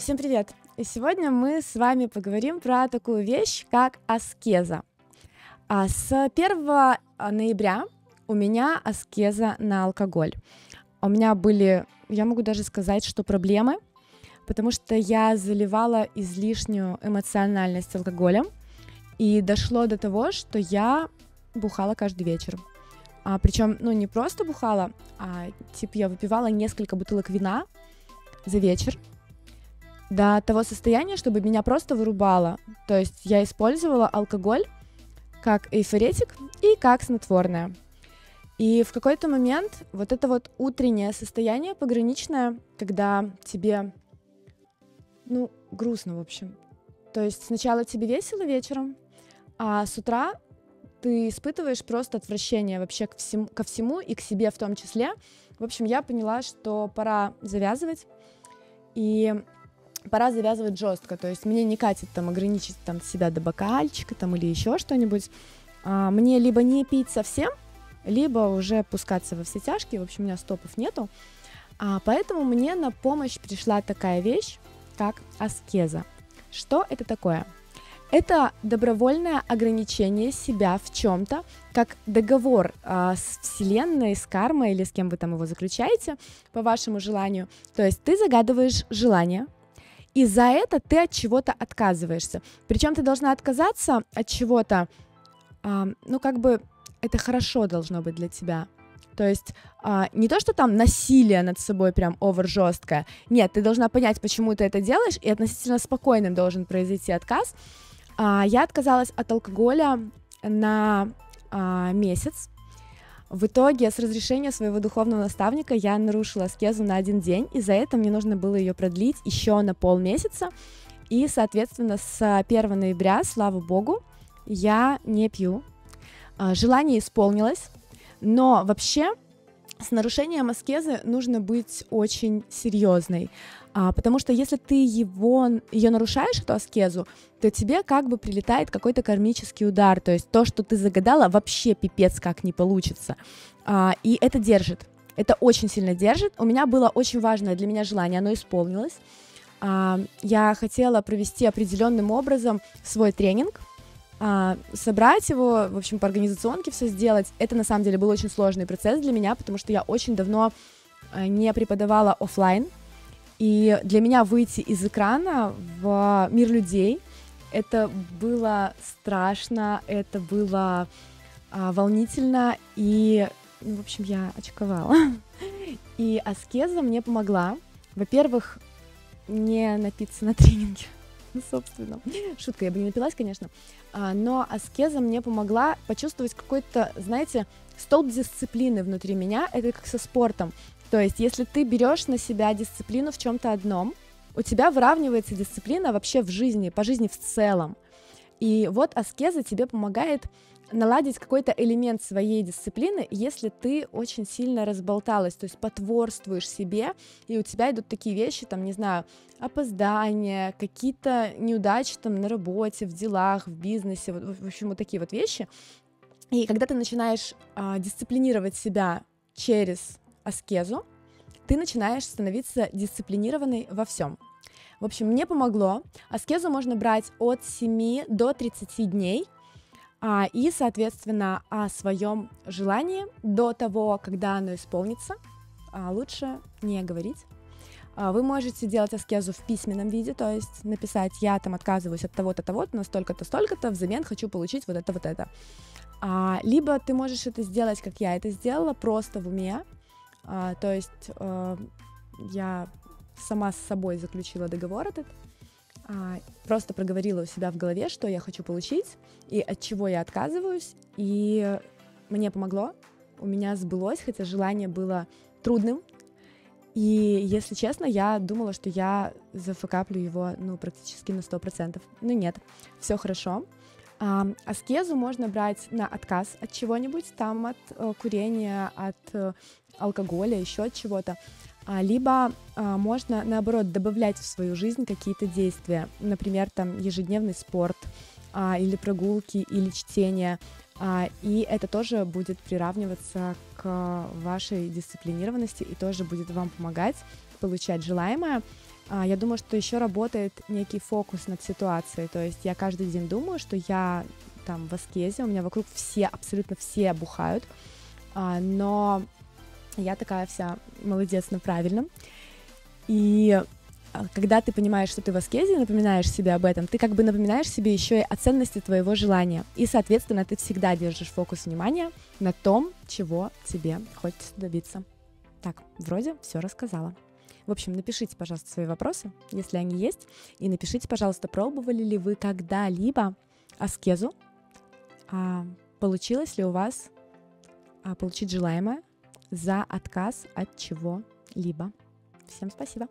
Всем привет! И сегодня мы с вами поговорим про такую вещь, как аскеза. А с 1 ноября у меня аскеза на алкоголь. У меня были, я могу даже сказать, что проблемы, потому что я заливала излишнюю эмоциональность алкоголем, и дошло до того, что я бухала каждый вечер. А, причем, ну, не просто бухала, а типа я выпивала несколько бутылок вина за вечер до того состояния, чтобы меня просто вырубало. То есть я использовала алкоголь как эйфоретик и как снотворное. И в какой-то момент вот это вот утреннее состояние пограничное, когда тебе, ну, грустно, в общем. То есть сначала тебе весело вечером, а с утра ты испытываешь просто отвращение вообще к всему, ко всему и к себе в том числе. В общем, я поняла, что пора завязывать, и пора завязывать жестко, то есть мне не катит там ограничить там себя до бокальчика там или еще что-нибудь. А, мне либо не пить совсем, либо уже пускаться во все тяжкие, в общем, у меня стопов нету. А, поэтому мне на помощь пришла такая вещь, как аскеза. Что это такое? Это добровольное ограничение себя в чем-то, как договор э, с Вселенной, с кармой или с кем вы там его заключаете, по вашему желанию. То есть ты загадываешь желание, и за это ты от чего-то отказываешься. Причем ты должна отказаться от чего-то, э, ну как бы это хорошо должно быть для тебя. То есть а, не то, что там насилие над собой прям овер жесткое. Нет, ты должна понять, почему ты это делаешь, и относительно спокойным должен произойти отказ. А, я отказалась от алкоголя на а, месяц. В итоге с разрешения своего духовного наставника я нарушила аскезу на один день, и за это мне нужно было ее продлить еще на полмесяца. И, соответственно, с 1 ноября, слава богу, я не пью. А, желание исполнилось, но вообще с нарушением аскезы нужно быть очень серьезной, а, потому что если ты его, ее нарушаешь, эту аскезу, то тебе как бы прилетает какой-то кармический удар, то есть то, что ты загадала, вообще пипец как не получится, а, и это держит, это очень сильно держит. У меня было очень важное для меня желание, оно исполнилось. А, я хотела провести определенным образом свой тренинг, а, собрать его, в общем, по организационке все сделать, это на самом деле был очень сложный процесс для меня, потому что я очень давно а, не преподавала офлайн, и для меня выйти из экрана в мир людей, это было страшно, это было а, волнительно, и, ну, в общем, я очковала. И аскеза мне помогла, во-первых, не напиться на тренинге, собственно. Шутка, я бы не напилась, конечно. А, но аскеза мне помогла почувствовать какой-то, знаете, столб дисциплины внутри меня. Это как со спортом. То есть, если ты берешь на себя дисциплину в чем-то одном, у тебя выравнивается дисциплина вообще в жизни, по жизни в целом. И вот аскеза тебе помогает наладить какой-то элемент своей дисциплины, если ты очень сильно разболталась, то есть потворствуешь себе, и у тебя идут такие вещи, там, не знаю, опоздания, какие-то неудачи там на работе, в делах, в бизнесе, в общем, вот такие вот вещи. И когда ты начинаешь а, дисциплинировать себя через аскезу, ты начинаешь становиться дисциплинированной во всем. В общем, мне помогло. Аскезу можно брать от 7 до 30 дней – а, и, соответственно, о своем желании до того, когда оно исполнится, а, лучше не говорить. А, вы можете делать аскезу в письменном виде, то есть написать «я там отказываюсь от того-то, того-то, на столько-то, столько-то, взамен хочу получить вот это, вот это». А, либо ты можешь это сделать, как я это сделала, просто в уме, а, то есть а, я сама с собой заключила договор этот, просто проговорила у себя в голове, что я хочу получить и от чего я отказываюсь, и мне помогло, у меня сбылось, хотя желание было трудным, и, если честно, я думала, что я зафакаплю его, ну, практически на 100%. Но нет, все хорошо. А, аскезу можно брать на отказ от чего-нибудь, там от э, курения, от э, алкоголя, еще от чего-то. А, либо а, можно, наоборот, добавлять в свою жизнь какие-то действия, например, там ежедневный спорт, а, или прогулки, или чтение, и это тоже будет приравниваться к вашей дисциплинированности и тоже будет вам помогать получать желаемое. Я думаю, что еще работает некий фокус над ситуацией. То есть я каждый день думаю, что я там в аскезе, у меня вокруг все, абсолютно все бухают, а, но я такая вся молодец на правильном. И а, когда ты понимаешь, что ты в аскезе, напоминаешь себе об этом, ты как бы напоминаешь себе еще и о ценности твоего желания. И, соответственно, ты всегда держишь фокус внимания на том, чего тебе хочется добиться. Так, вроде все рассказала. В общем, напишите, пожалуйста, свои вопросы, если они есть, и напишите, пожалуйста, пробовали ли вы когда-либо аскезу, а, получилось ли у вас а, получить желаемое за отказ от чего-либо. Всем спасибо.